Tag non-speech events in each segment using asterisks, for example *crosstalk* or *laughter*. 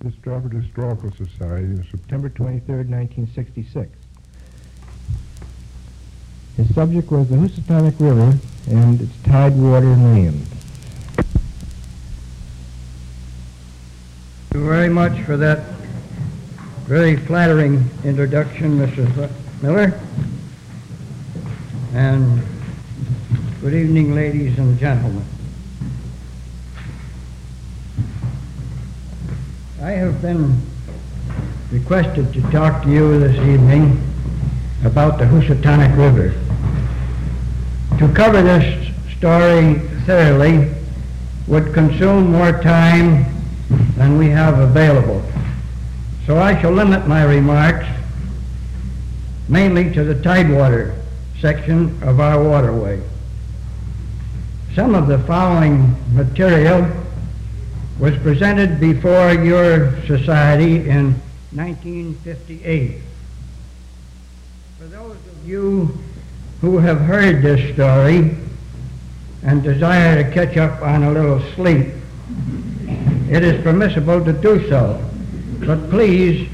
the Stratford Historical Society on September 23, 1966. His subject was the Housatonic River and its tidewater lands. Thank you very much for that very flattering introduction, Mrs. Miller. And good evening, ladies and gentlemen. I have been requested to talk to you this evening about the Housatonic River. To cover this story thoroughly would consume more time than we have available. So I shall limit my remarks mainly to the tidewater section of our waterway. Some of the following material was presented before your society in 1958. For those of you who have heard this story and desire to catch up on a little sleep, it is permissible to do so, but please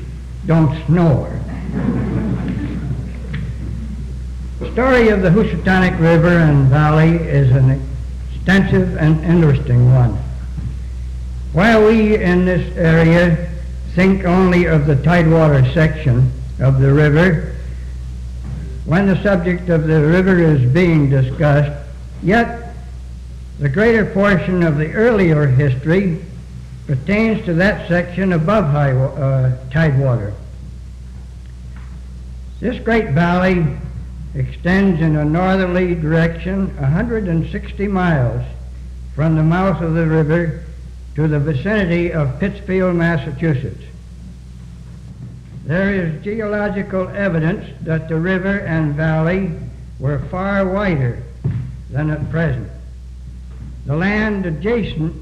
don't snore. The story of the Housatonic River and Valley is an extensive and interesting one. While we in this area think only of the tidewater section of the river, when the subject of the river is being discussed, yet the greater portion of the earlier history pertains to that section above high, uh, tidewater. This great valley extends in a northerly direction 160 miles from the mouth of the river to the vicinity of Pittsfield, Massachusetts. There is geological evidence that the river and valley were far wider than at present. The land adjacent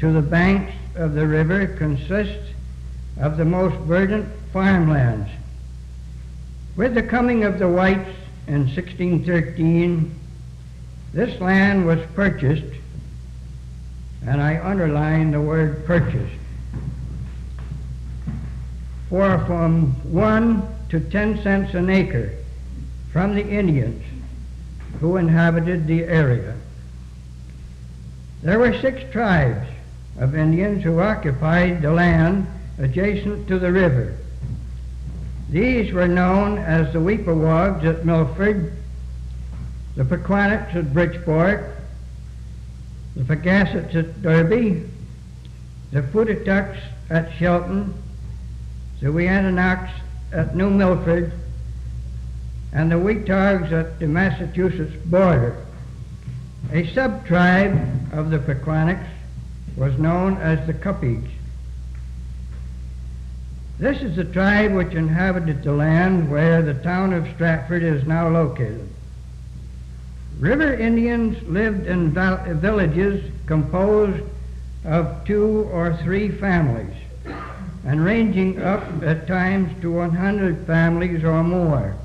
to the banks of the river consists of the most verdant farmlands. With the coming of the whites in 1613, this land was purchased, and I underline the word purchased, for from one to ten cents an acre from the Indians who inhabited the area. There were six tribes of Indians who occupied the land adjacent to the river. These were known as the Weepawags at Milford, the Pequannots at Bridgeport, the Paugussets at Derby, the Pootatucks at Shelton, the Wiananoks at New Milford, and the Wetargs at the Massachusetts border. A sub-tribe of the Pequannots was known as the Cuppies. This is the tribe which inhabited the land where the town of Stratford is now located. River Indians lived in villages composed of two or three families and ranging up at times to 100 families or more.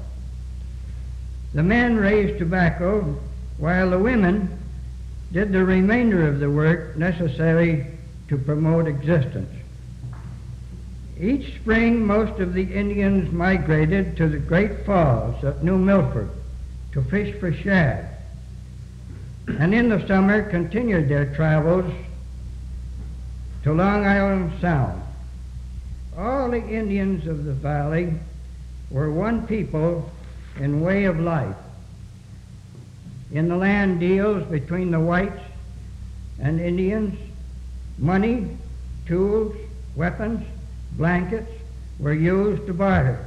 The men raised tobacco while the women did the remainder of the work necessary to promote existence. Each spring, most of the Indians migrated to the Great Falls at New Milford to fish for shad, and in the summer continued their travels to Long Island Sound. All the Indians of the valley were one people in way of life. In the land deals between the whites and Indians, money, tools, weapons, blankets were used to barter.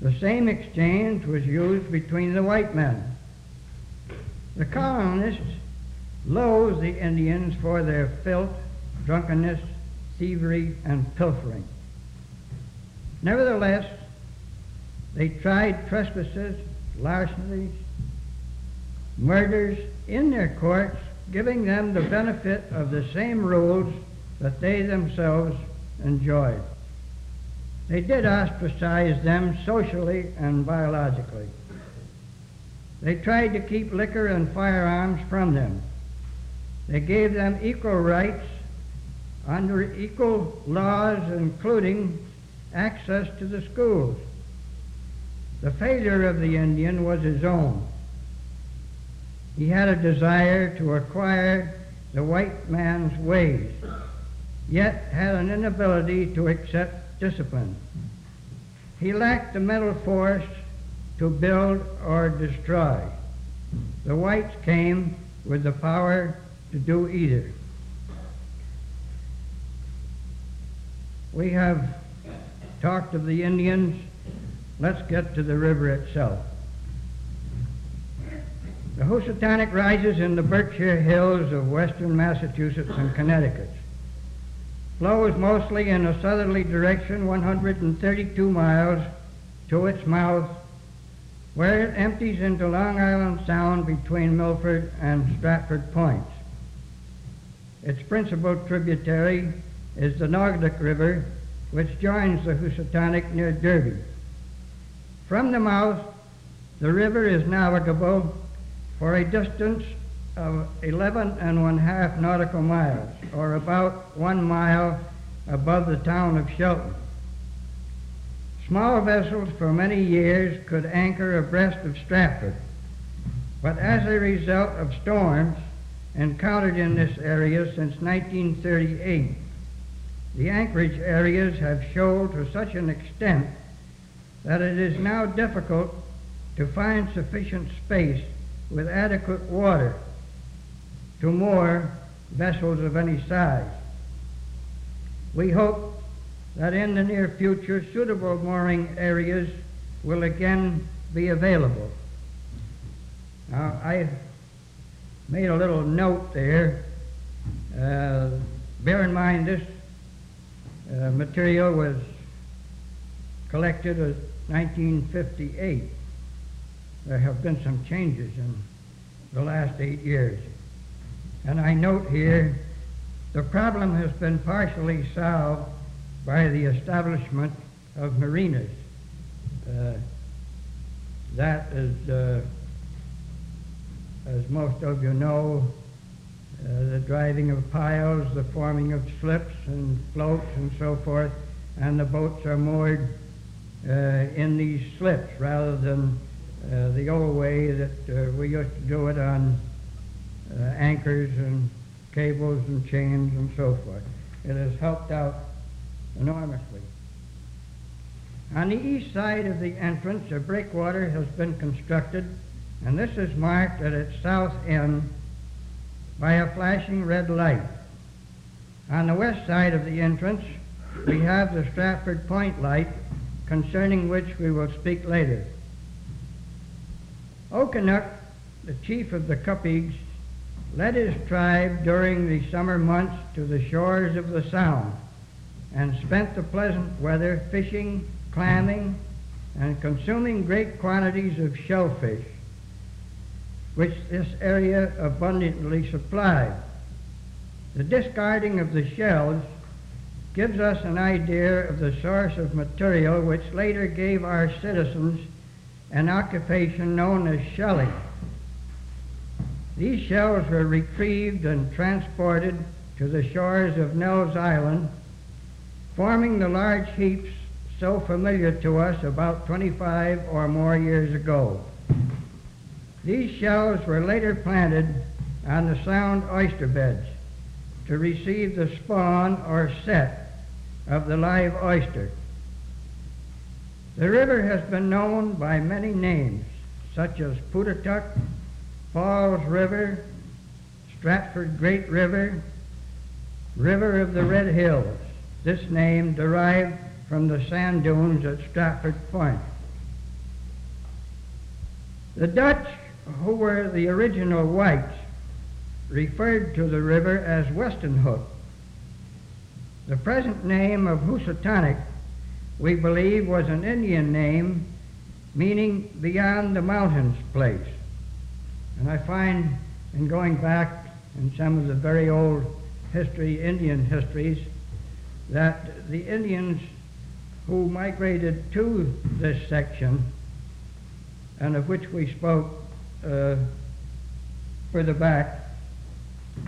The same exchange was used between the white men. The colonists loathed the Indians for their filth, drunkenness, thievery, and pilfering. Nevertheless, they tried trespasses, larcenies, murders in their courts, giving them the benefit of the same rules that they themselves enjoyed. They did ostracize them socially and biologically. They tried to keep liquor and firearms from them. They gave them equal rights under equal laws, including access to the schools. The failure of the Indian was his own. He had a desire to acquire the white man's ways, yet had an inability to accept discipline. He lacked the mental force to build or destroy. The whites came with the power to do either. We have talked of the Indians. Let's get to the river itself. The Housatonic rises in the Berkshire Hills of western Massachusetts and Connecticut. Flows mostly in a southerly direction 132 miles to its mouth, where it empties into Long Island Sound between Milford and Stratford Points. Its principal tributary is the Naugatuck River, which joins the Housatonic near Derby. From the mouth, the river is navigable for a distance of 11 and one half nautical miles, or about one mile above the town of Shelton. Small vessels for many years could anchor abreast of Stratford, but as a result of storms encountered in this area since 1938, the anchorage areas have shoaled to such an extent that it is now difficult to find sufficient space with adequate water to moor vessels of any size. We hope that in the near future suitable mooring areas will again be available. Now, I made a little note there. Uh, bear in mind this uh, material was collected in 1958 there have been some changes in the last eight years. And I note here the problem has been partially solved by the establishment of marinas. Uh, that is, uh, as most of you know, uh, the driving of piles, the forming of slips and floats and so forth, and the boats are moored uh, in these slips rather than uh, the old way that uh, we used to do it on anchors and cables and chains and so forth. It has helped out enormously. On the east side of the entrance, a breakwater has been constructed, and this is marked at its south end by a flashing red light. On the west side of the entrance, we have the Stratford Point light, concerning which we will speak later. Okanuk, the chief of the Cupigs, led his tribe during the summer months to the shores of the Sound and spent the pleasant weather fishing, clamming, and consuming great quantities of shellfish, which this area abundantly supplied. The discarding of the shells gives us an idea of the source of material which later gave our citizens an occupation known as shelling. These shells were retrieved and transported to the shores of Nell's Island, forming the large heaps so familiar to us about 25 or more years ago. These shells were later planted on the sound oyster beds to receive the spawn or set of the live oyster. The river has been known by many names, such as Putatuck, Falls River, Stratford Great River, River of the Red Hills. This name derived from the sand dunes at Stratford Point. The Dutch, who were the original whites, referred to the river as Western Hook. The present name of Housatonic we believe was an Indian name meaning beyond the mountains place. And I find in going back in some of the very old history, Indian histories, that the Indians who migrated to this section, and of which we spoke uh, further back,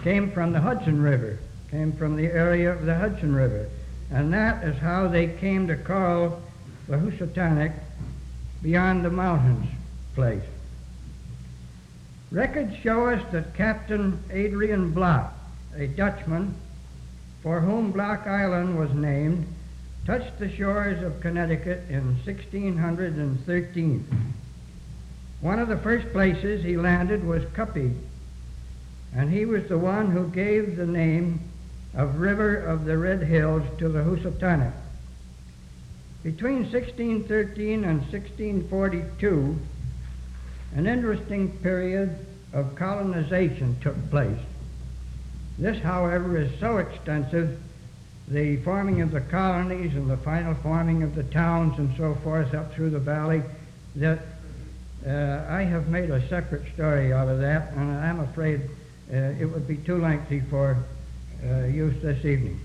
came from the Hudson River, came from the area of the Hudson River. And that is how they came to call the Housatonic beyond the mountains place. Records show us that Captain Adrian Block, a Dutchman, for whom Block Island was named, touched the shores of Connecticut in 1613. One of the first places he landed was Cuppy, and he was the one who gave the name of River of the Red Hills to the Housatonic. Between 1613 and 1642, an interesting period of colonization took place. This, however, is so extensive, the forming of the colonies and the final forming of the towns and so forth up through the valley, that uh, I have made a separate story out of that, and I'm afraid uh, it would be too lengthy for uh, use this evening.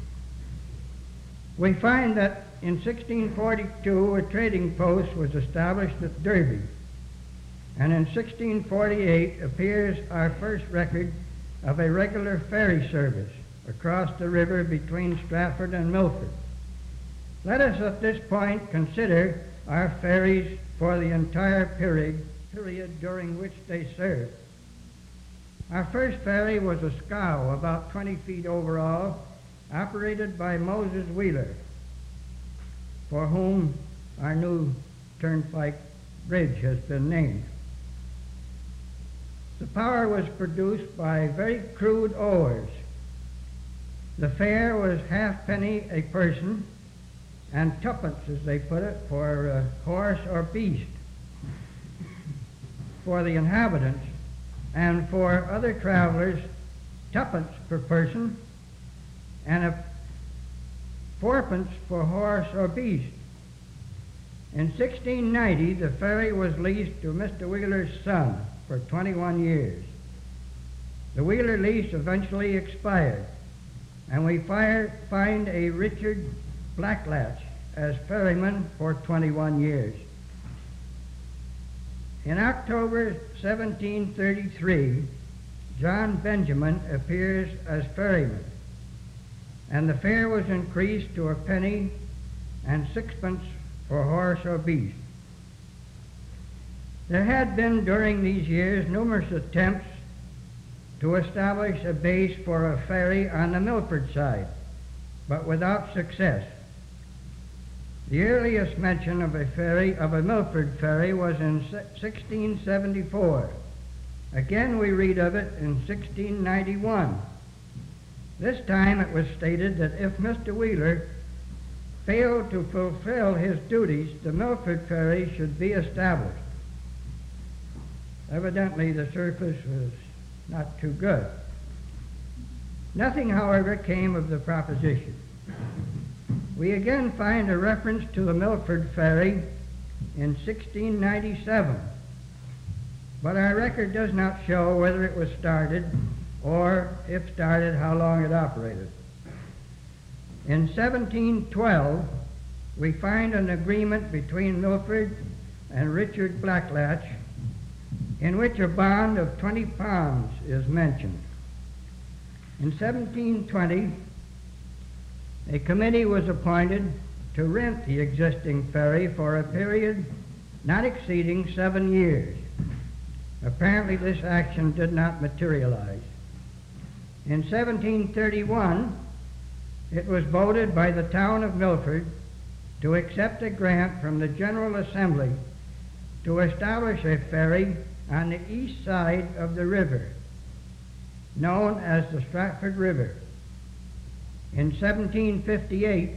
We find that in 1642 a trading post was established at Derby, and in 1648 appears our first record of a regular ferry service across the river between Stratford and Milford. Let us at this point consider our ferries for the entire period, period during which they served. Our first ferry was a scow about 20 feet overall, operated by Moses Wheeler, for whom our new turnpike bridge has been named. The power was produced by very crude oars. The fare was halfpenny a person and tuppence, as they put it, for a horse or beast. For the inhabitants, and for other travelers, tuppence per person, and a fourpence for horse or beast. In 1690, the ferry was leased to Mr. Wheeler's son for 21 years. The Wheeler lease eventually expired, and we fire, find a Richard Blackleach as ferryman for 21 years. In October 1733, John Benjamin appears as ferryman, and the fare was increased to a penny and sixpence for horse or beast. There had been during these years numerous attempts to establish a base for a ferry on the Milford side, but without success. The earliest mention of a ferry, of a Milford ferry, was in 1674. Again, we read of it in 1691. This time it was stated that if Mr. Wheeler failed to fulfill his duties, the Milford ferry should be established. Evidently, the surface was not too good. Nothing, however, came of the proposition. We again find a reference to the Milford ferry in 1697, but our record does not show whether it was started or, if started, how long it operated. In 1712, we find an agreement between Milford and Richard Blackleach in which a bond of 20 pounds is mentioned. In 1720, a committee was appointed to rent the existing ferry for a period not exceeding seven years. Apparently, this action did not materialize. In 1731, it was voted by the town of Milford to accept a grant from the General Assembly to establish a ferry on the east side of the river, known as the Stratford River. In 1758,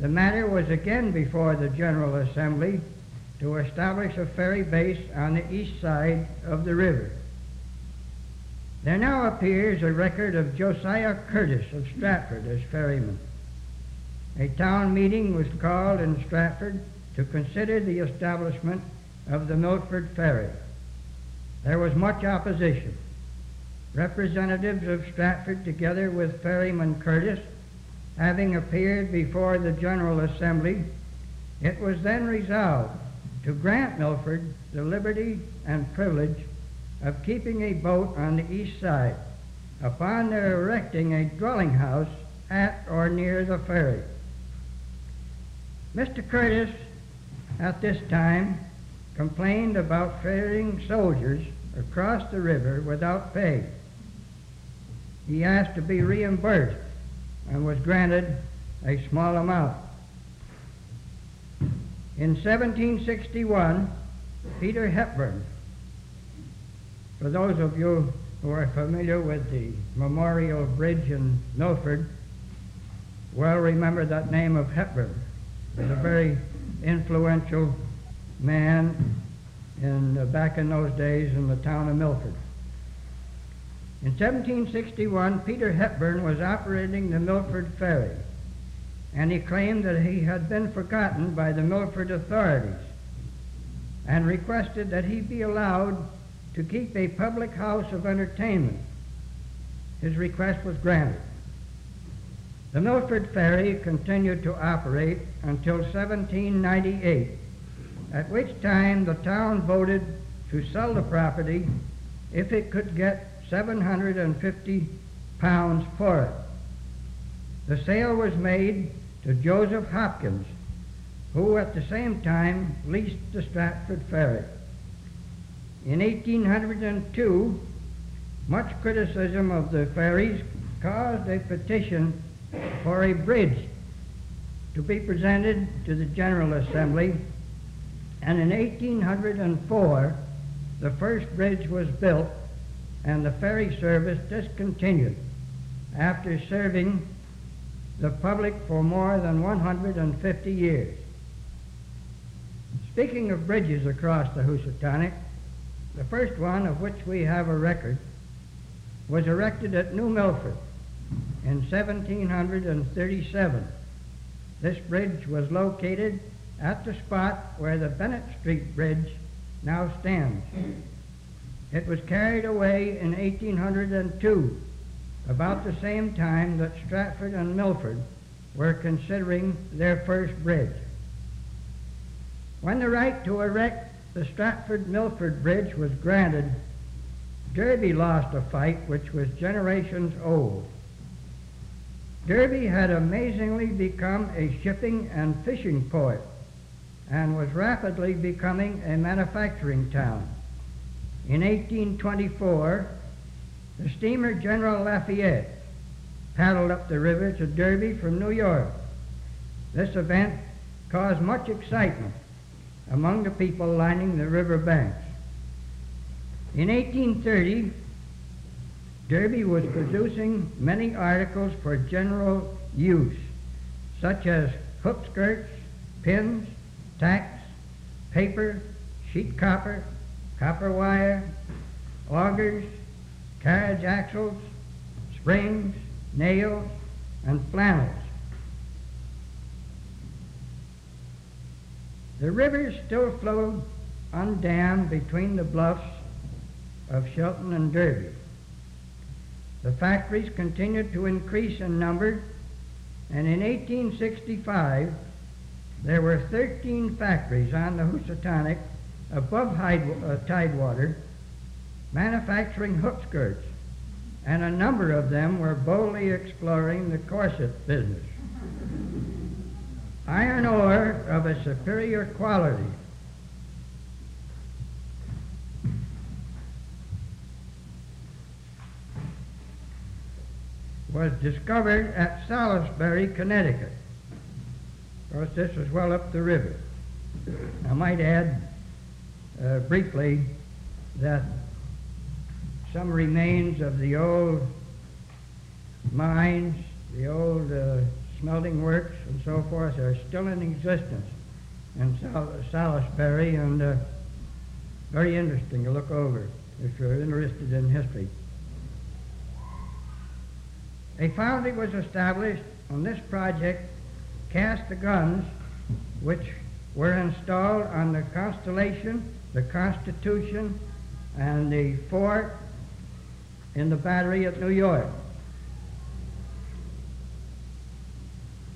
the matter was again before the General Assembly to establish a ferry base on the east side of the river. There now appears a record of Josiah Curtis of Stratford as ferryman. A town meeting was called in Stratford to consider the establishment of the Milford Ferry. There was much opposition. Representatives of Stratford, together with Ferryman Curtis, having appeared before the General Assembly, it was then resolved to grant Milford the liberty and privilege of keeping a boat on the east side upon their erecting a dwelling house at or near the ferry. Mr. Curtis, at this time, complained about ferrying soldiers across the river without pay. He asked to be reimbursed and was granted a small amount. In 1761, Peter Hepburn, for those of you who are familiar with the Memorial Bridge in Milford, well remember that name of Hepburn. He was a very influential man in, uh, back in those days in the town of Milford. In 1761, Peter Hepburn was operating the Milford Ferry, and he claimed that he had been forgotten by the Milford authorities and requested that he be allowed to keep a public house of entertainment. His request was granted. The Milford Ferry continued to operate until 1798, at which time the town voted to sell the property if it could get 750 pounds for it. The sale was made to Joseph Hopkins, who at the same time leased the Stratford Ferry. In 1802, much criticism of the ferries caused a petition for a bridge to be presented to the General Assembly, and in 1804, the first bridge was built and the ferry service discontinued after serving the public for more than 150 years. Speaking of bridges across the Housatonic, the first one of which we have a record was erected at New Milford in 1737. This bridge was located at the spot where the Bennett Street Bridge now stands. It was carried away in 1802, about the same time that Stratford and Milford were considering their first bridge. When the right to erect the Stratford Milford Bridge was granted, Derby lost a fight which was generations old. Derby had amazingly become a shipping and fishing port and was rapidly becoming a manufacturing town. In 1824, the steamer General Lafayette paddled up the river to Derby from New York. This event caused much excitement among the people lining the river banks. In 1830, Derby was producing many articles for general use, such as hoop skirts, pins, tacks, paper, sheet copper, copper wire, augers, carriage axles, springs, nails, and flannels. The river still flowed undammed between the bluffs of Shelton and Derby. The factories continued to increase in number, and in 1865 there were 13 factories on the Housatonic above uh, tidewater manufacturing hoop skirts, and a number of them were boldly exploring the corset business. Iron ore of a superior quality was discovered at Salisbury, Connecticut. Of course, this was well up the river. I might add uh, briefly that some remains of the old mines, the old uh, smelting works, and so forth are still in existence in Sal- Salisbury and uh, very interesting to look over if you're interested in history. A foundry was established on this project, cast the guns which were installed on the Constellation, the Constitution, and the fort in the battery at New York.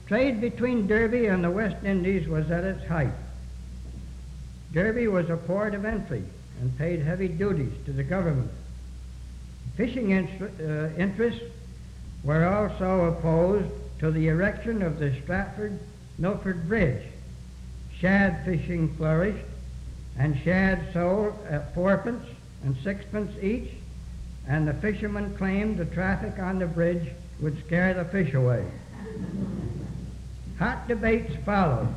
Trade between Derby and the West Indies was at its height. Derby was a port of entry and paid heavy duties to the government. Fishing uh, interests were also opposed to the erection of the Stratford Milford Bridge. Shad fishing flourished, and shad sold at fourpence and sixpence each, and the fishermen claimed the traffic on the bridge would scare the fish away. Hot debates followed,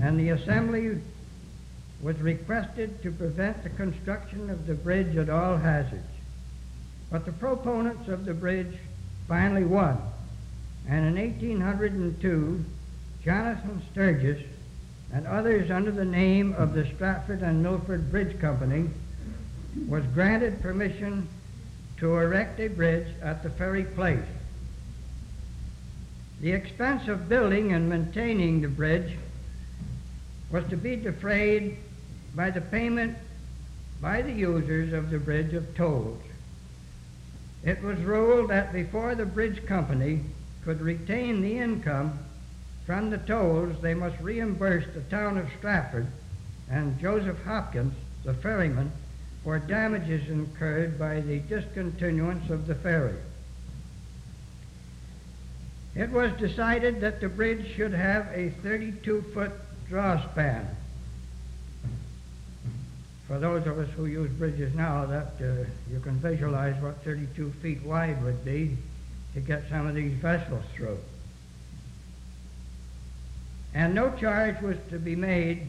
and the assembly was requested to prevent the construction of the bridge at all hazards. But the proponents of the bridge finally won, and in 1802, Jonathan Sturgis and others under the name of the Stratford and Milford Bridge Company was granted permission to erect a bridge at the ferry place. The expense of building and maintaining the bridge was to be defrayed by the payment by the users of the bridge of tolls. It was ruled that before the bridge company could retain the income from the tolls, they must reimburse the town of Stratford and Joseph Hopkins, the ferryman, for damages incurred by the discontinuance of the ferry. It was decided that the bridge should have a 32-foot draw span. For those of us who use bridges now, that uh, you can visualize what 32 feet wide would be to get some of these vessels through. And no charge was to be made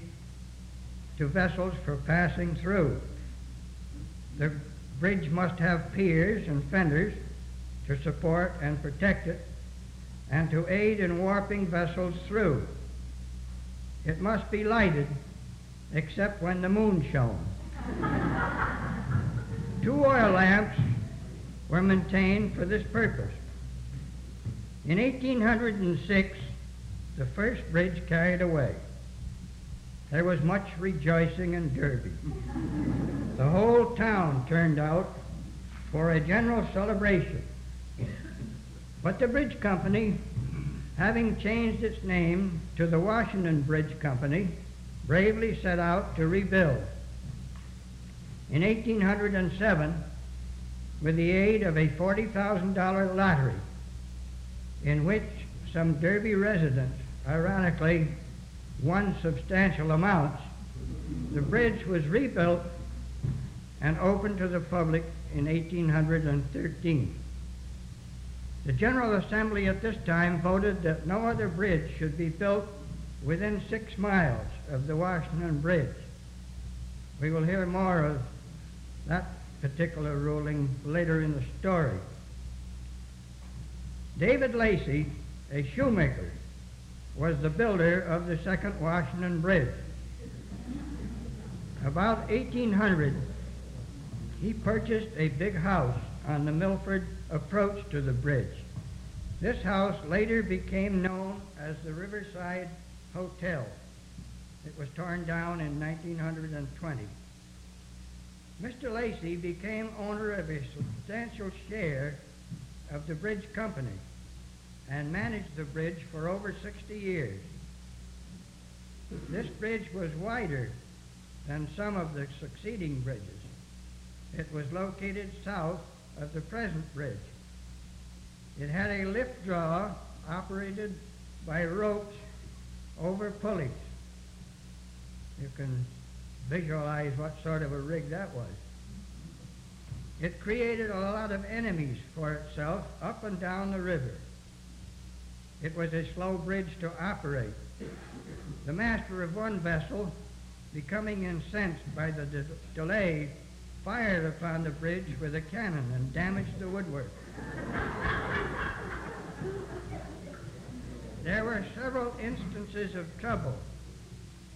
to vessels for passing through. The bridge must have piers and fenders to support and protect it and to aid in warping vessels through. It must be lighted except when the moon shone. *laughs* Two oil lamps were maintained for this purpose. In 1806, the first bridge carried away. There was much rejoicing in Derby. The whole town turned out for a general celebration. But the bridge company, having changed its name to the Washington Bridge Company, bravely set out to rebuild. In 1807, with the aid of a $40,000 lottery, in which some Derby residents, ironically, won substantial amounts, the bridge was rebuilt and opened to the public in 1813. The General Assembly at this time voted that no other bridge should be built within six miles of the Washington Bridge. We will hear more of that particular ruling later in the story. David Lacey, a shoemaker, was the builder of the second Washington Bridge. About 1800, he purchased a big house on the Milford approach to the bridge. This house later became known as the Riverside Hotel. It was torn down in 1920. Mr. Lacey became owner of a substantial share of the bridge company and managed the bridge for over 60 years. This bridge was wider than some of the succeeding bridges. It was located south of the present bridge. It had a lift draw operated by ropes over pulleys. You can visualize what sort of a rig that was. It created a lot of enemies for itself up and down the river. It was a slow bridge to operate. The master of one vessel, becoming incensed by the de- delay, fired upon the bridge with a cannon and damaged the woodwork. there were several instances of trouble,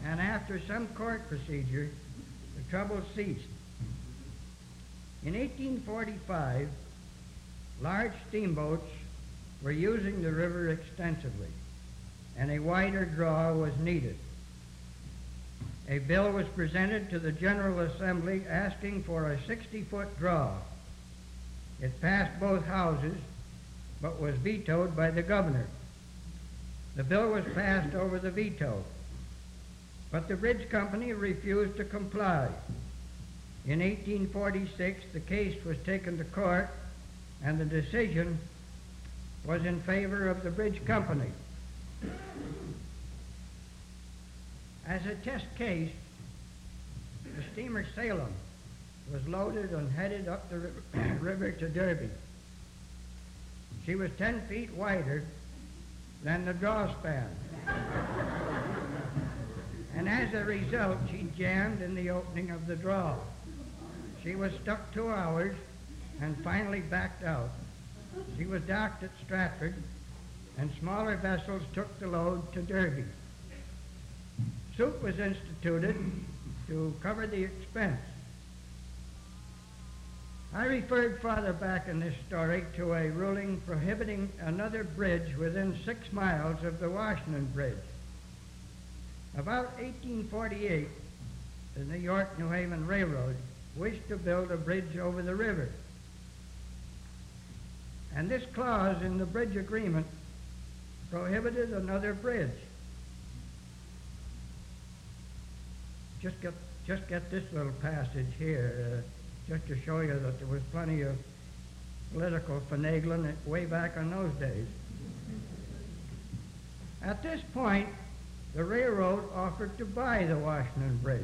and after some court procedure, the trouble ceased. In 1845, large steamboats were using the river extensively, and a wider draw was needed a bill was presented to the General Assembly asking for a 60-foot draw. It passed both houses, but was vetoed by the governor. The bill was passed over the veto, but the bridge company refused to comply. In 1846, the case was taken to court, and the decision was in favor of the bridge company. As a test case, the steamer Salem was loaded and headed up the *coughs* river to Derby. She was 10 feet wider than the drawspan. and as a result, she jammed in the opening of the draw. She was stuck two hours and finally backed out. She was docked at Stratford, and smaller vessels took the load to Derby. Soup was instituted to cover the expense. I referred farther back in this story to a ruling prohibiting another bridge within six miles of the Washington Bridge. About 1848, the New York-New Haven Railroad wished to build a bridge over the river. And this clause in the bridge agreement prohibited another bridge. Just get, just get this little passage here, uh, just to show you that there was plenty of political finagling way back in those days. At this point, the railroad offered to buy the Washington Bridge,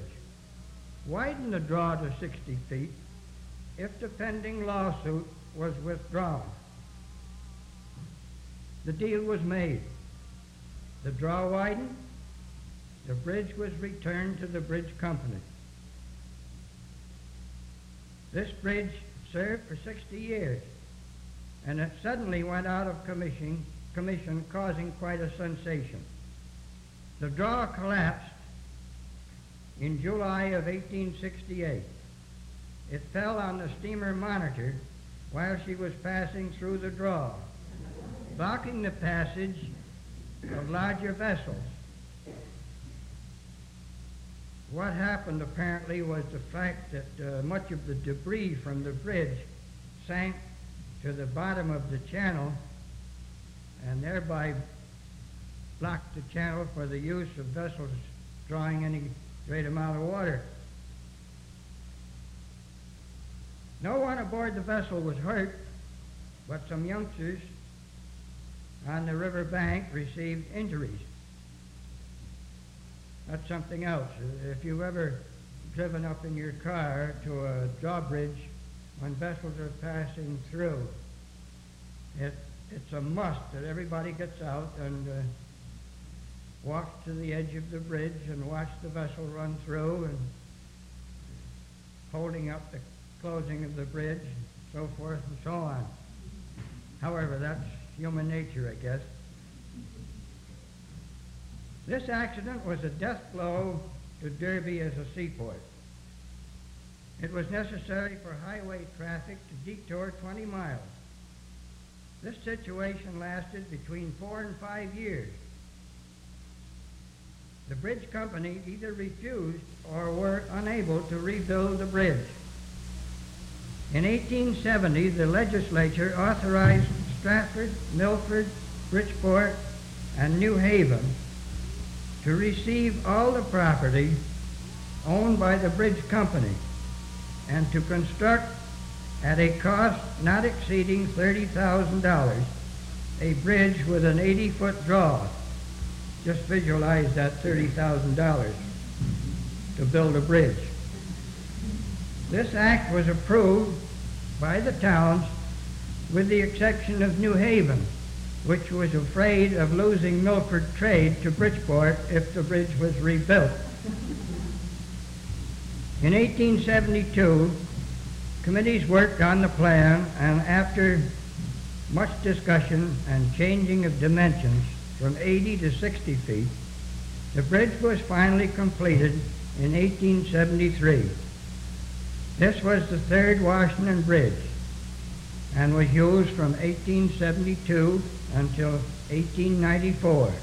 widen the draw to 60 feet if the pending lawsuit was withdrawn. The deal was made. The draw widened. The bridge was returned to the bridge company. This bridge served for 60 years, and it suddenly went out of commission, commission causing quite a sensation. The draw collapsed in July of 1868. It fell on the steamer Monitor while she was passing through the draw blocking the passage of larger vessels. What happened apparently was the fact that uh, much of the debris from the bridge sank to the bottom of the channel and thereby blocked the channel for the use of vessels drawing any great amount of water. No one aboard the vessel was hurt, but some youngsters on the river bank received injuries. That's something else. If you've ever driven up in your car to a drawbridge when vessels are passing through, it, it's a must that everybody gets out and uh, walks to the edge of the bridge and watched the vessel run through and holding up the closing of the bridge and so forth and so on. However, that's human nature, I guess. This accident was a death blow to Derby as a seaport. It was necessary for highway traffic to detour 20 miles. This situation lasted between four and five years. The bridge company either refused or were unable to rebuild the bridge. In 1870, the legislature authorized Stratford, Milford, Bridgeport, and New Haven to receive all the property owned by the bridge company and to construct at a cost not exceeding $30,000 a bridge with an 80-foot draw. Just visualize that $30,000 to build a bridge. This act was approved by the towns with the exception of New Haven, which was afraid of losing Milford trade to Bridgeport if the bridge was rebuilt. In 1872, committees worked on the plan, and after much discussion and changing of dimensions from 80 to 60 feet, the bridge was finally completed in 1873. This was the third Washington Bridge and was used from 1872 until 1894.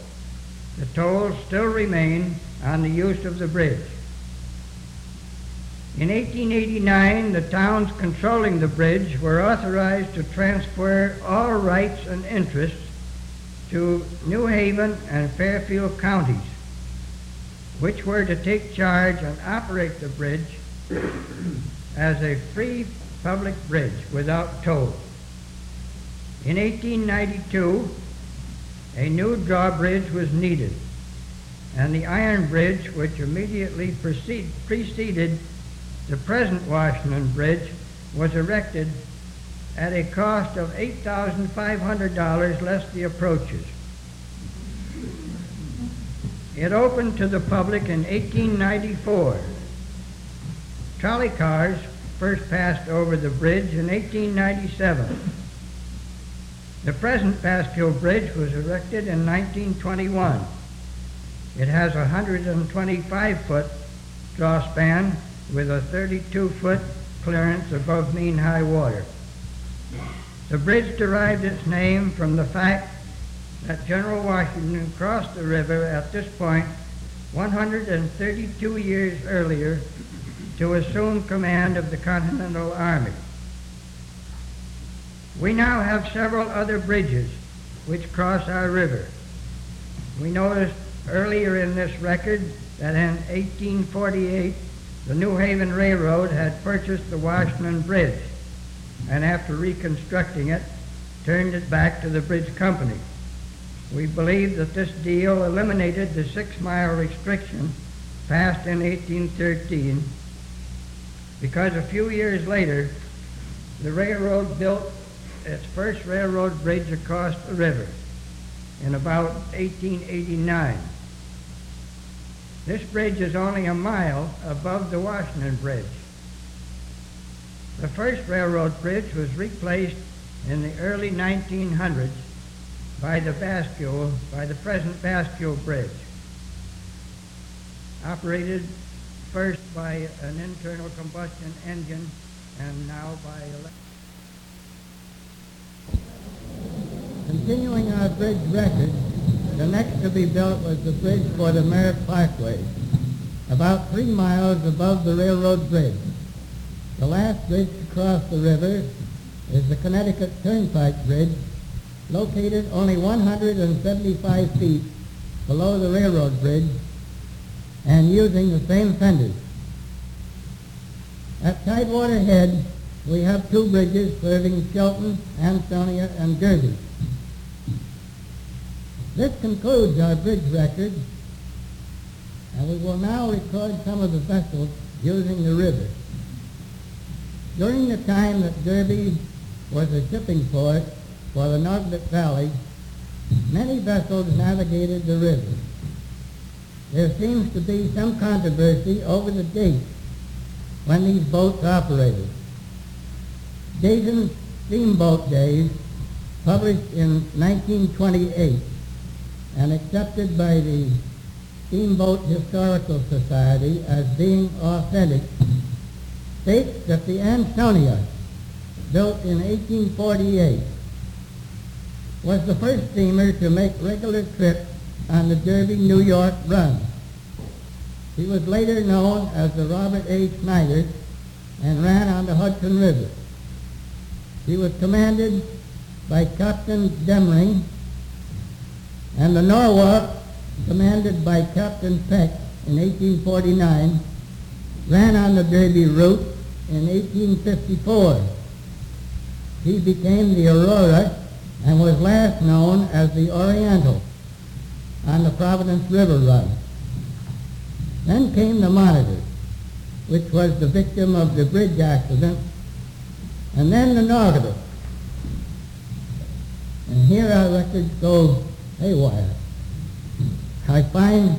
The tolls still remain on the use of the bridge. In 1889, the towns controlling the bridge were authorized to transfer all rights and interests to New Haven and Fairfield counties, which were to take charge and operate the bridge *clears throat* as a free public bridge without toll. In 1892, a new drawbridge was needed, and the iron bridge, which immediately preceded the present Washington Bridge, was erected at a cost of $8,500 less the approaches. It opened to the public in 1894. Trolley cars first passed over the bridge in 1897. The present bascule Bridge was erected in 1921. It has a 125-foot draw span with a 32-foot clearance above mean high water. The bridge derived its name from the fact that General Washington crossed the river at this point 132 years earlier to assume command of the Continental Army. We now have several other bridges which cross our river. We noticed earlier in this record that in 1848 the New Haven Railroad had purchased the Washington Bridge and after reconstructing it turned it back to the bridge company. We believe that this deal eliminated the six-mile restriction passed in 1813 because a few years later the railroad built its first railroad bridge across the river in about 1889. This bridge is only a mile above the Washington Bridge. The first railroad bridge was replaced in the early 1900s by the bascule, by the present bascule Bridge, operated first by an internal combustion engine and now by electric. Continuing our bridge record, the next to be built was the bridge for the Merritt Parkway, about three miles above the railroad bridge. The last bridge to cross the river is the Connecticut Turnpike Bridge, located only 175 feet below the railroad bridge and using the same fenders. At Tidewater Head, we have two bridges serving Shelton, Ansonia, and Derby. This concludes our bridge record, and we will now record some of the vessels using the river. During the time that Derby was a shipping port for the Naugatuck Valley, many vessels navigated the river. There seems to be some controversy over the date when these boats operated. Dayton's Steamboat Days, published in 1928 and accepted by the Steamboat Historical Society as being authentic, states that the Ansonia, built in 1848, was the first steamer to make regular trips on the Derby, New York run. He was later known as the Robert A. Snyder and ran on the Hudson River. He was commanded by Captain Demring and the Norwalk, commanded by Captain Peck in 1849, ran on the Derby route in 1854. He became the Aurora and was last known as the Oriental on the Providence River run. Then came the Monitor, which was the victim of the bridge accident, and then the Naugatuck. And here our records go haywire. I find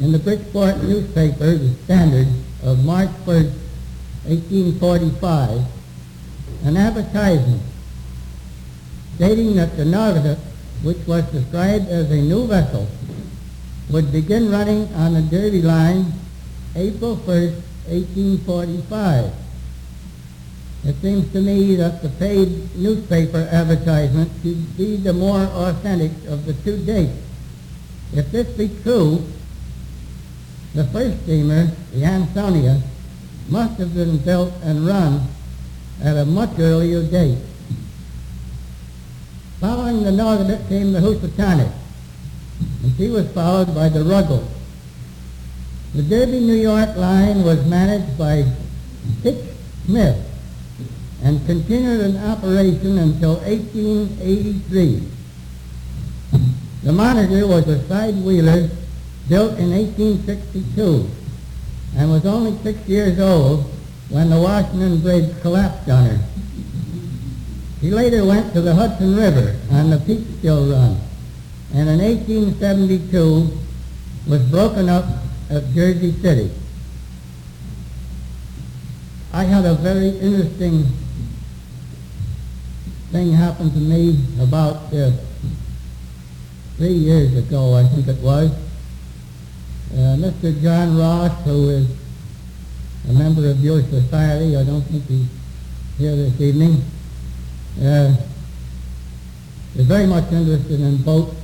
in the Bridgeport newspaper, the Standard, of March 1st, 1845, an advertisement stating that the Naugatuck, which was described as a new vessel, would begin running on the Derby line April 1st, 1845. It seems to me that the paid newspaper advertisement should be the more authentic of the two dates. If this be true, the first steamer, the Ansonia, must have been built and run at a much earlier date. Following the Naugatuck came the Housatonic, and she was followed by the Ruggles. The Derby, New York line was managed by Pitch Smith and continued in operation until 1883. The Monitor was a side-wheeler built in 1862 and was only six years old when the Washington Bridge collapsed on her. She later went to the Hudson River on the Peekskill Run and in 1872 was broken up at Jersey City. I had a very interesting thing happen to me about uh, three years ago, I think it was. Uh, Mr. John Ross, who is a member of your society, I don't think he's here this evening, uh, is very much interested in boats,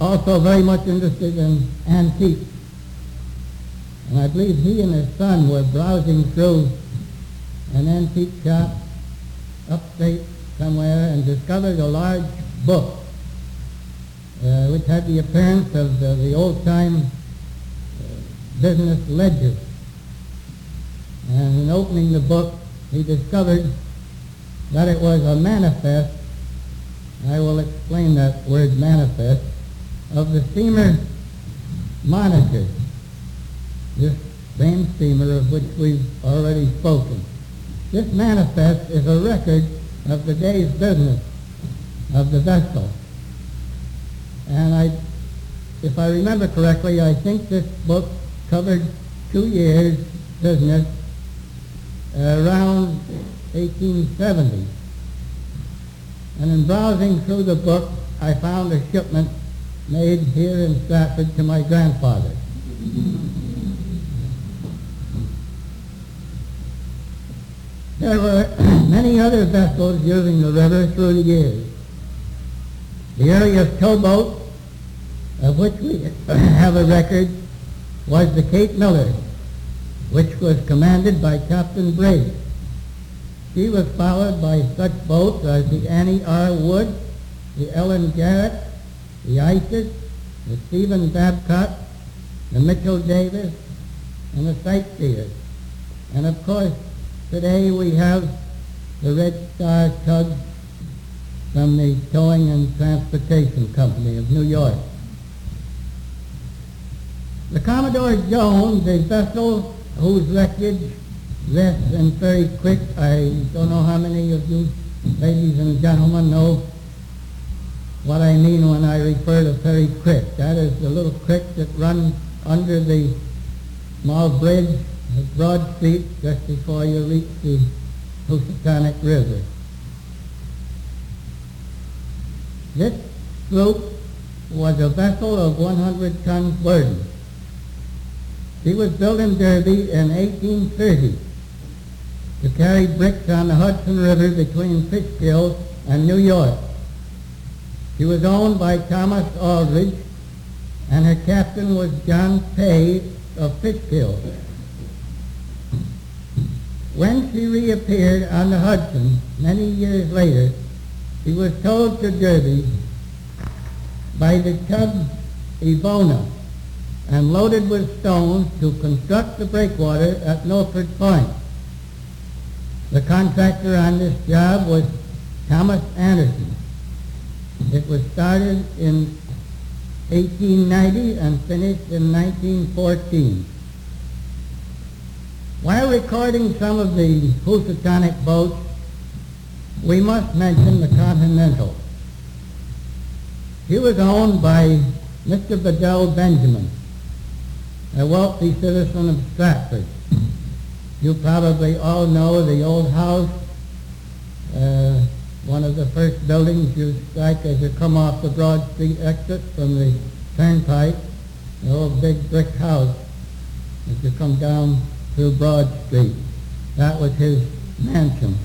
also very much interested in antiques. And I believe he and his son were browsing through an antique shop upstate somewhere and discovered a large book which had the appearance of uh, the old-time uh, business ledger. And in opening the book, he discovered that it was a manifest, I will explain that word manifest, of the steamer Monitor this same steamer of which we've already spoken. This manifest is a record of the day's business of the vessel. And I, if I remember correctly, I think this book covered two years' business around 1870. And in browsing through the book, I found a shipment made here in Stratford to my grandfather. There were *clears throat* many other vessels using the river through the years. The earliest towboat of which we have a record was the Kate Miller, which was commanded by Captain Briggs. She was followed by such boats as the Annie R. Wood, the Ellen Garrett, the Isis, the Stephen Babcock, the Mitchell Davis, and the Sightseers. And of course, Today we have the Red Star tug from the Towing and Transportation Company of New York. The Commodore Jones, a vessel whose wreckage rests in Ferry Creek, I don't know how many of you ladies and gentlemen know what I mean when I refer to Ferry Creek. That is the little creek that runs under the small bridge at Broad Street just before you reach the Housatonic River. This sloop was a vessel of 100 tons burden. She was built in Derby in 1830 to carry bricks on the Hudson River between Fishkill and New York. She was owned by Thomas Aldrich, and her captain was John Pay of Fishkill. When she reappeared on the Hudson many years later, she was towed to Derby by the tug Evona and loaded with stones to construct the breakwater at Milford Point. The contractor on this job was Thomas Anderson. It was started in 1890 and finished in 1914. While recording some of the Housatonic boats, we must mention the Continental. He was owned by Mr. Bedell Benjamin, a wealthy citizen of Stratford. You probably all know the old house, uh, one of the first buildings you strike as you come off the Broad Street exit from the turnpike, the old big brick house as you come down through Broad Street. That was his mansion.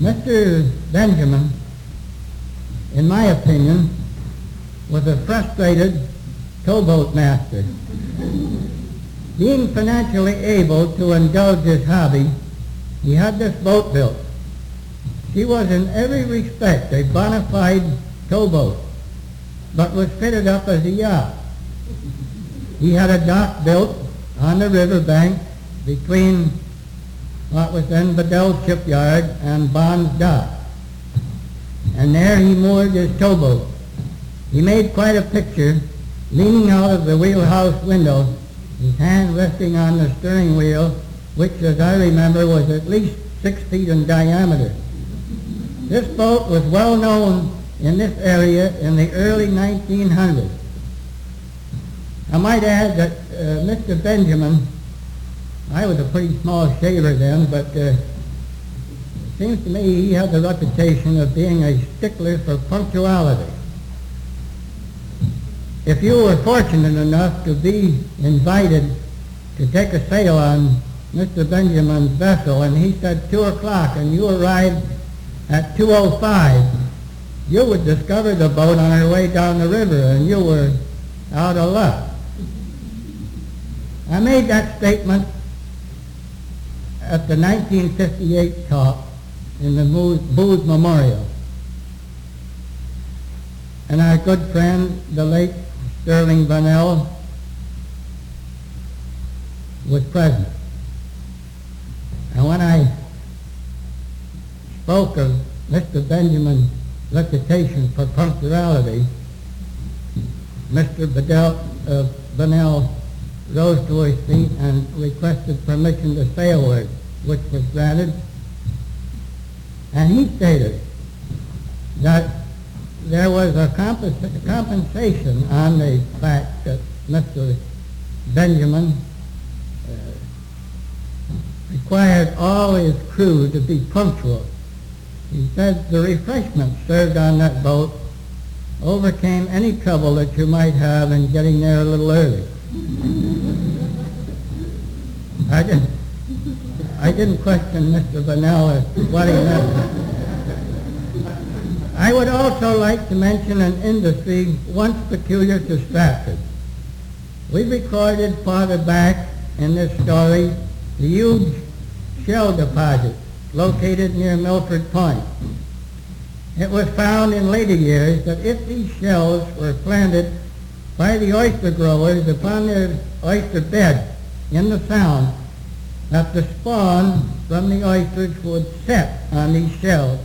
Mr. Benjamin, in my opinion, was a frustrated towboat master. Being financially able to indulge his hobby, he had this boat built. She was in every respect a bona fide towboat, but was fitted up as a yacht. he had a dock built on the riverbank between what was then Bedell Shipyard and Bond's Dock. And there he moored his towboat. He made quite a picture, leaning out of the wheelhouse window, his hand resting on the steering wheel, which, as I remember, was at least six feet in diameter. This boat was well known in this area in the early 1900s. I might add that uh, Mr. Benjamin, I was a pretty small shaver then, but uh, it seems to me he had the reputation of being a stickler for punctuality. If you were fortunate enough to be invited to take a sail on Mr. Benjamin's vessel and he said 2 o'clock and you arrived at 2.05, you would discover the boat on her way down the river and you were out of luck. I made that statement at the 1958 talk in the Boothe Memorial. And our good friend, the late Sterling Bunnell, was present. And when I spoke of Mr. Benjamin's reputation for punctuality, Mr. Bedell, uh, Bunnell rose to his feet and requested permission to say a word, which was granted. And he stated that there was a compens- compensation on the fact that Mr. Benjamin uh, required all his crew to be punctual. He said the refreshments served on that boat overcame any trouble that you might have in getting there a little early. I didn't, I didn't question Mr. Bunnell as what he meant. I would also like to mention an industry once peculiar to Stratford. We recorded farther back in this story the huge shell deposit located near Milford Point. It was found in later years that if these shells were planted by the oyster growers upon their oyster bed in the sound, that the spawn from the oysters would set on these shells,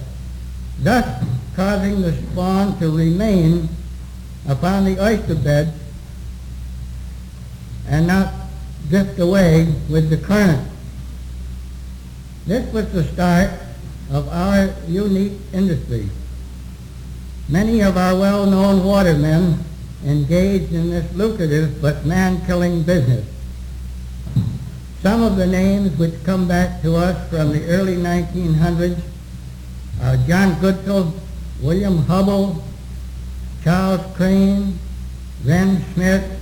thus causing the spawn to remain upon the oyster bed and not drift away with the current. This was the start of our unique industry. Many of our well-known watermen engaged in this lucrative but man-killing business. Some of the names which come back to us from the early 1900s are John Goodsell, William Hubble, Charles Crane, Ren Smith,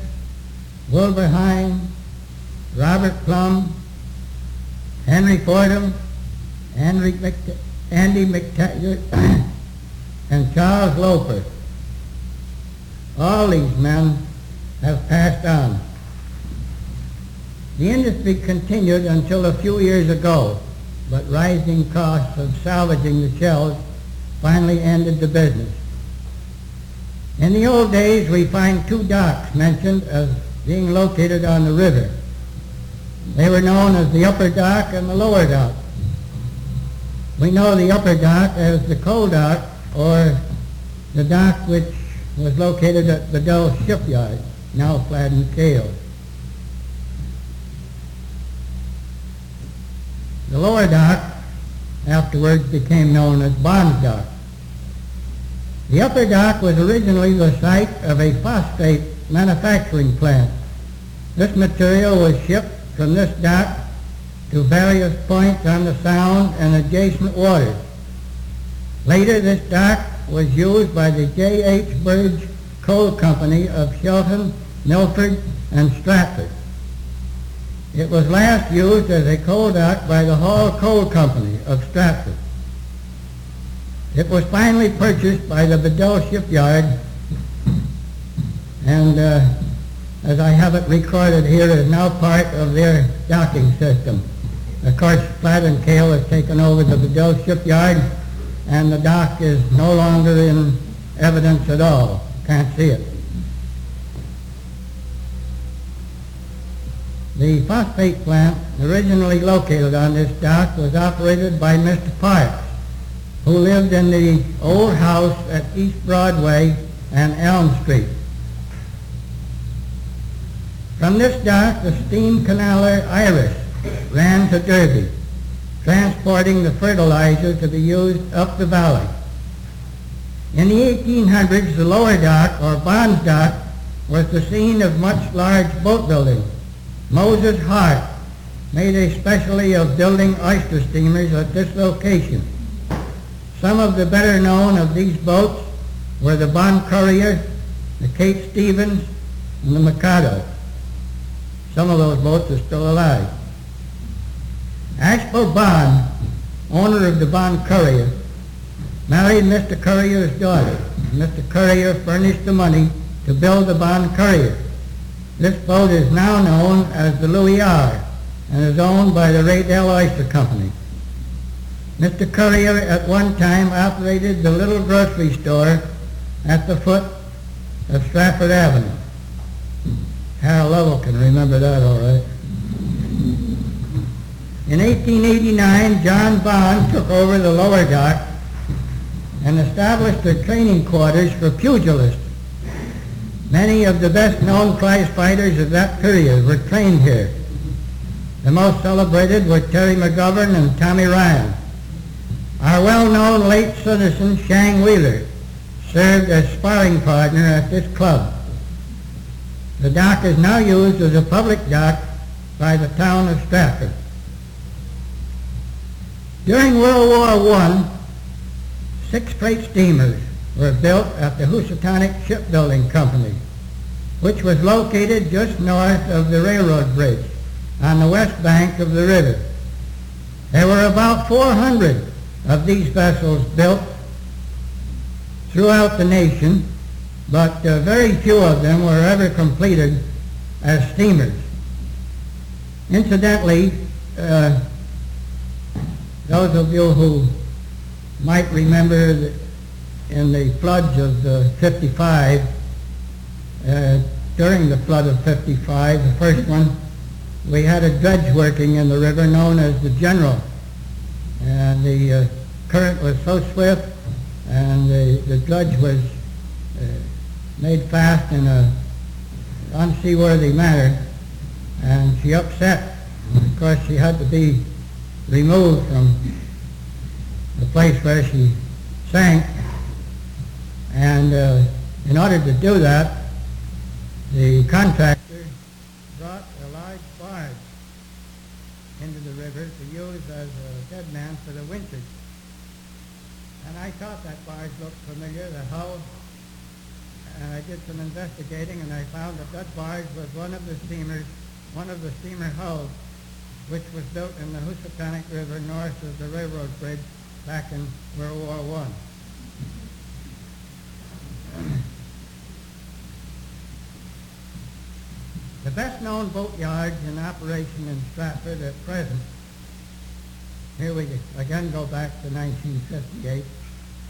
Wilbur Robert Plum, Henry Fordham, McT- Andy McTaggart, *coughs* and Charles Loper. All these men have passed on. The industry continued until a few years ago, but rising costs of salvaging the shells finally ended the business. In the old days, we find two docks mentioned as being located on the river. They were known as the upper dock and the lower dock. We know the upper dock as the coal dock or the dock which was located at Bedell Shipyard, now Fladden Cale. The lower dock afterwards became known as Bond's Dock. The upper dock was originally the site of a phosphate manufacturing plant. This material was shipped from this dock to various points on the Sound and adjacent waters. Later, this dock was used by the J.H. Burge Coal Company of Shelton, Milford, and Stratford. It was last used as a coal dock by the Hall Coal Company of Stratford. It was finally purchased by the Bedell Shipyard, and uh, as I have it recorded here, is now part of their docking system. Of course, Flat and Cale has taken over the Bedell Shipyard, and the dock is no longer in evidence at all. Can't see it. The phosphate plant originally located on this dock was operated by Mr. Parks, who lived in the old house at East Broadway and Elm Street. From this dock, the steam canaler Iris ran to Derby, transporting the fertilizer to be used up the valley. In the 1800s, the lower dock, or Bonds Dock, was the scene of much large boat building. Moses Hart made a specialty of building oyster steamers at this location. Some of the better known of these boats were the Bon Courier, the Kate Stevens, and the Mikado. Some of those boats are still alive. Ashbel Bond, owner of the Bon Courier, married Mr. Courier's daughter. Mr. Courier furnished the money to build the Bon Courier. This boat is now known as the Louis R. and is owned by the Raydell Oyster Company. Mr. Courier at one time operated the little grocery store at the foot of Stratford Avenue. Harold Lovell can remember that all right. In 1889, John Bond took over the lower dock and established the training quarters for pugilists. Many of the best known prize fighters of that period were trained here. The most celebrated were Terry McGovern and Tommy Ryan. Our well-known late citizen Shang Wheeler served as sparring partner at this club. The dock is now used as a public dock by the town of Stratford. During World War I, six freight steamers were built at the Housatonic Shipbuilding Company, which was located just north of the railroad bridge on the west bank of the river. There were about 400 of these vessels built throughout the nation, but uh, very few of them were ever completed as steamers. Incidentally, uh, those of you who might remember that in the floods of uh, 55, uh, during the flood of 55, the first one, we had a dredge working in the river known as the General. And the uh, current was so swift and the, the dredge was uh, made fast in a unseaworthy manner and she upset. And of course she had to be removed from the place where she sank. And uh, in order to do that, the contractor brought a large barge into the river to use as a man for the winches. And I thought that barge looked familiar, the hull. And I did some investigating and I found that that barge was one of the steamers, one of the steamer hulls, which was built in the Housatonic River north of the railroad bridge back in World War I. The best known boat yards in operation in Stratford at present, here we again go back to 1958,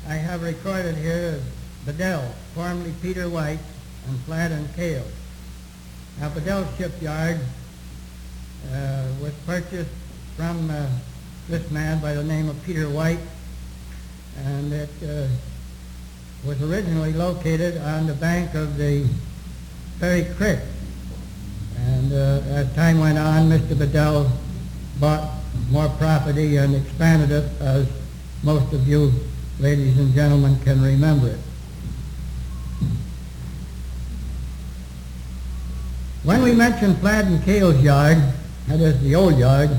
I have recorded here Bedell, formerly Peter White, and Flat and Kale. Now Bedell Shipyard uh, was purchased from uh, this man by the name of Peter White, and it uh, was originally located on the bank of the Ferry Creek. And uh, as time went on, Mr. Bedell bought more property and expanded it, as most of you ladies and gentlemen can remember it. When we mention Fladd and Kale's yard, that is the old yard,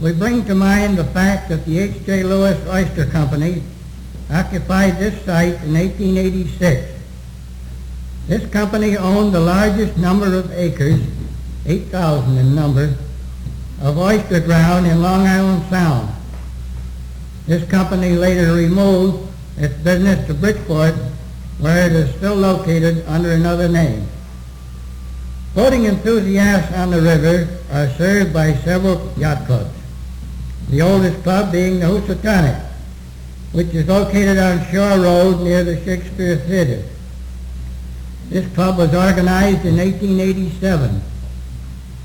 we bring to mind the fact that the H.J. Lewis Oyster Company occupied this site in 1886. This company owned the largest number of acres, 8,000 in number, of oyster ground in Long Island Sound. This company later removed its business to Bridgeport, where it is still located under another name. Boating enthusiasts on the river are served by several yacht clubs, the oldest club being the Housatonic, which is located on Shore Road near the Shakespeare Theater. This club was organized in 1887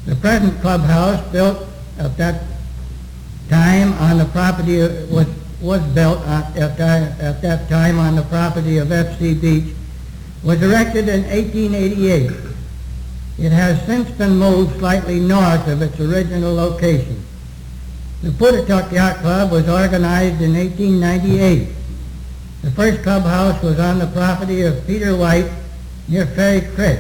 The present clubhouse built at that time on the property was was built at, that, at that time on the property of F.C. Beach was erected in 1888. It has since been moved slightly north of its original location. The Pootatuck Yacht Club was organized in 1898. The first clubhouse was on the property of Peter White near Ferry Creek.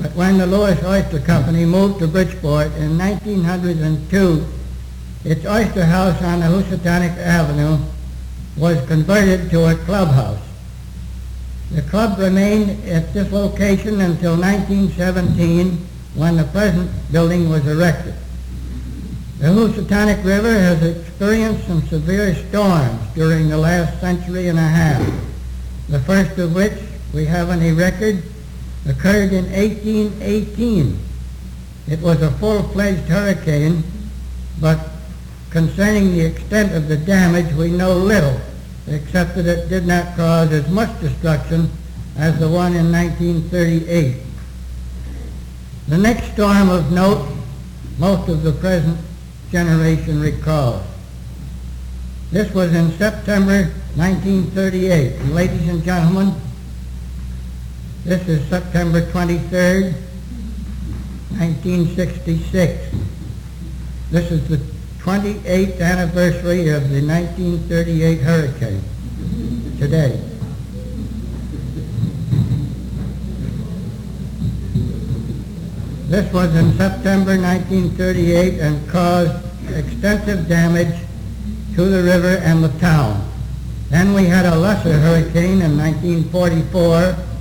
But when the Lewis Oyster Company moved to Bridgeport in 1902, its oyster house on the Housatonic Avenue was converted to a clubhouse. The club remained at this location until 1917 when the present building was erected. The Housatonic River has experienced some severe storms during the last century and a half, the first of which we have any record occurred in 1818. It was a full-fledged hurricane, but concerning the extent of the damage we know little, except that it did not cause as much destruction as the one in 1938. The next storm of note most of the present generation recalls. This was in September 1938. And ladies and gentlemen, this is September 23rd, 1966. This is the 28th anniversary of the 1938 hurricane today. This was in September 1938 and caused extensive damage to the river and the town. Then we had a lesser hurricane in 1944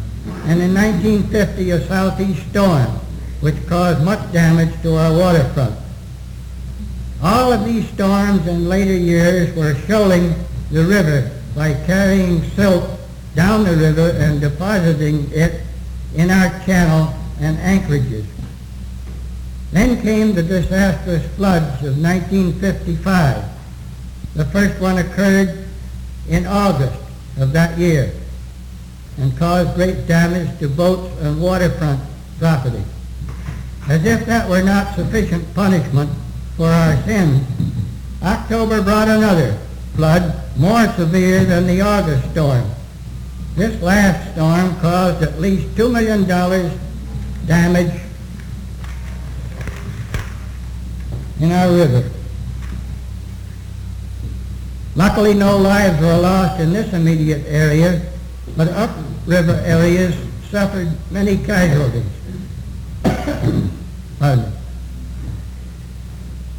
and in 1950 a southeast storm which caused much damage to our waterfront. All of these storms in later years were shoaling the river by carrying silt down the river and depositing it in our channel and anchorages. Then came the disastrous floods of 1955. The first one occurred in August of that year and caused great damage to boats and waterfront property. As if that were not sufficient punishment for our sins, October brought another flood more severe than the August storm. This last storm caused at least $2 million damage in our river. Luckily, no lives were lost in this immediate area, but upriver areas suffered many casualties. *coughs*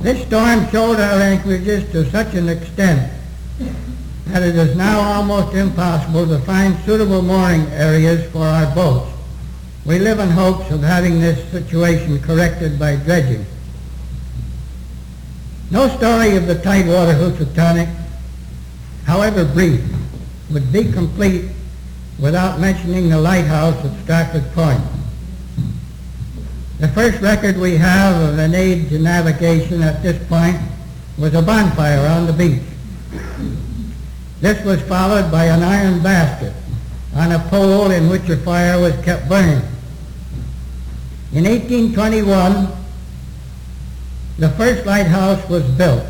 This storm showed our anchorages to such an extent that it is now almost impossible to find suitable mooring areas for our boats. We live in hopes of having this situation corrected by dredging. No story of the Tidewater Housatonic, however brief, would be complete without mentioning the lighthouse at Stratford Point. The first record we have of an aid to navigation at this point was a bonfire on the beach. This was followed by an iron basket on a pole in which a fire was kept burning. In 1821, the first lighthouse was built.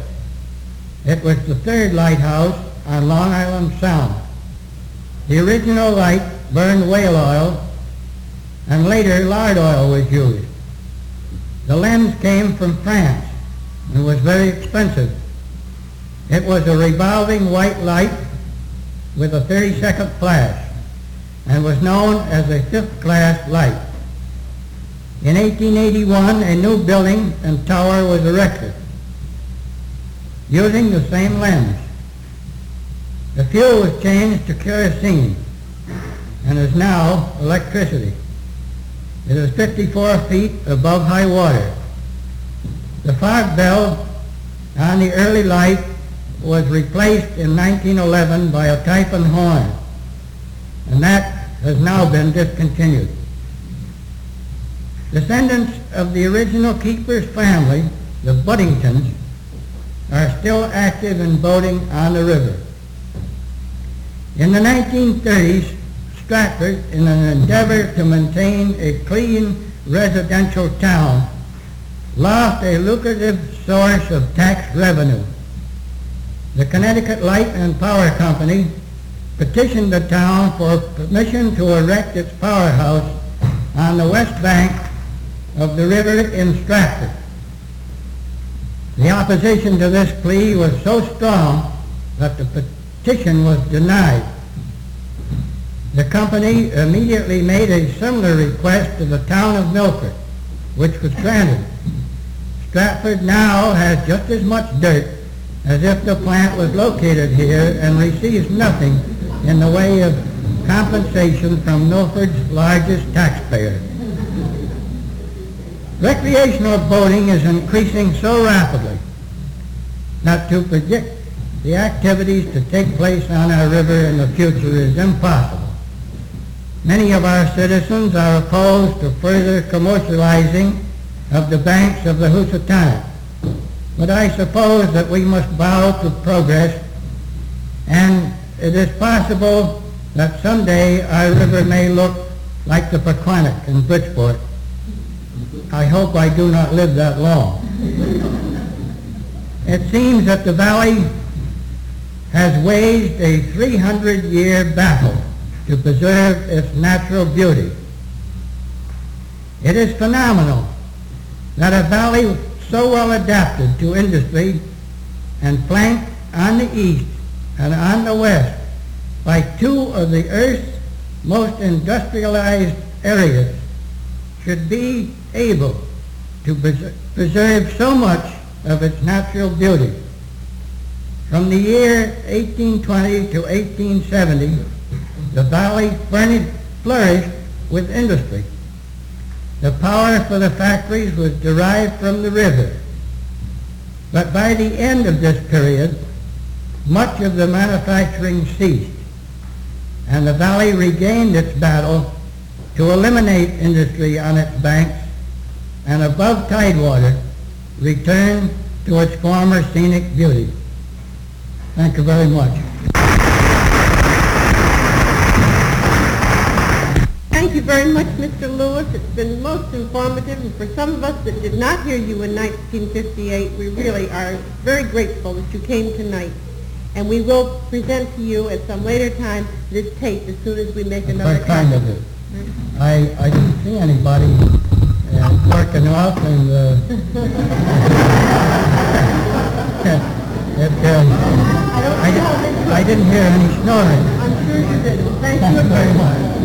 It was the third lighthouse on Long Island Sound. The original light burned whale oil, and later lard oil was used. The lens came from France and was very expensive. It was a revolving white light with a 30-second flash and was known as a fifth-class light. In 1881, a new building and tower was erected using the same lens. The fuel was changed to kerosene and is now electricity. It is 54 feet above high water. The fog bell on the early light was replaced in 1911 by a Typhon horn, and that has now been discontinued. Descendants of the original keeper's family, the Buddingtons, are still active in boating on the river. In the 1930s, Stratford, in an endeavor to maintain a clean residential town, lost a lucrative source of tax revenue. The Connecticut Light and Power Company petitioned the town for permission to erect its powerhouse on the west bank of the river in Stratford. The opposition to this plea was so strong that the petition was denied. The company immediately made a similar request to the town of Milford, which was granted. Stratford now has just as much dirt as if the plant was located here and receives nothing in the way of compensation from Milford's largest taxpayer. Recreational boating is increasing so rapidly that to predict the activities to take place on our river in the future is impossible. Many of our citizens are opposed to further commercializing of the banks of the Housatonic. But I suppose that we must bow to progress, and it is possible that someday our river may look like the Pequonnock in Bridgeport. I hope I do not live that long. It seems that the valley has waged a 300-year battle to preserve its natural beauty. It is phenomenal that a valley so well adapted to industry and flanked on the east and on the west by two of the Earth's most industrialized areas should be able to pres- preserve so much of its natural beauty. From the year 1820 to 1870, the valley flourished with industry. The power for the factories was derived from the river. But by the end of this period, much of the manufacturing ceased, and the valley regained its battle to eliminate industry on its banks and above tidewater return to its former scenic beauty. Thank you very much. Thank you very much, Mr. Lewis. It's been most informative, and for some of us that did not hear you in 1958, we really are very grateful that you came tonight. And we will present to you at some later time this tape as soon as we make another Very kind copy. of you. I, I didn't see anybody uh, working off and uh, *laughs* it, um, I, di- I didn't hear any snoring. I'm sure you did. Thank you very much.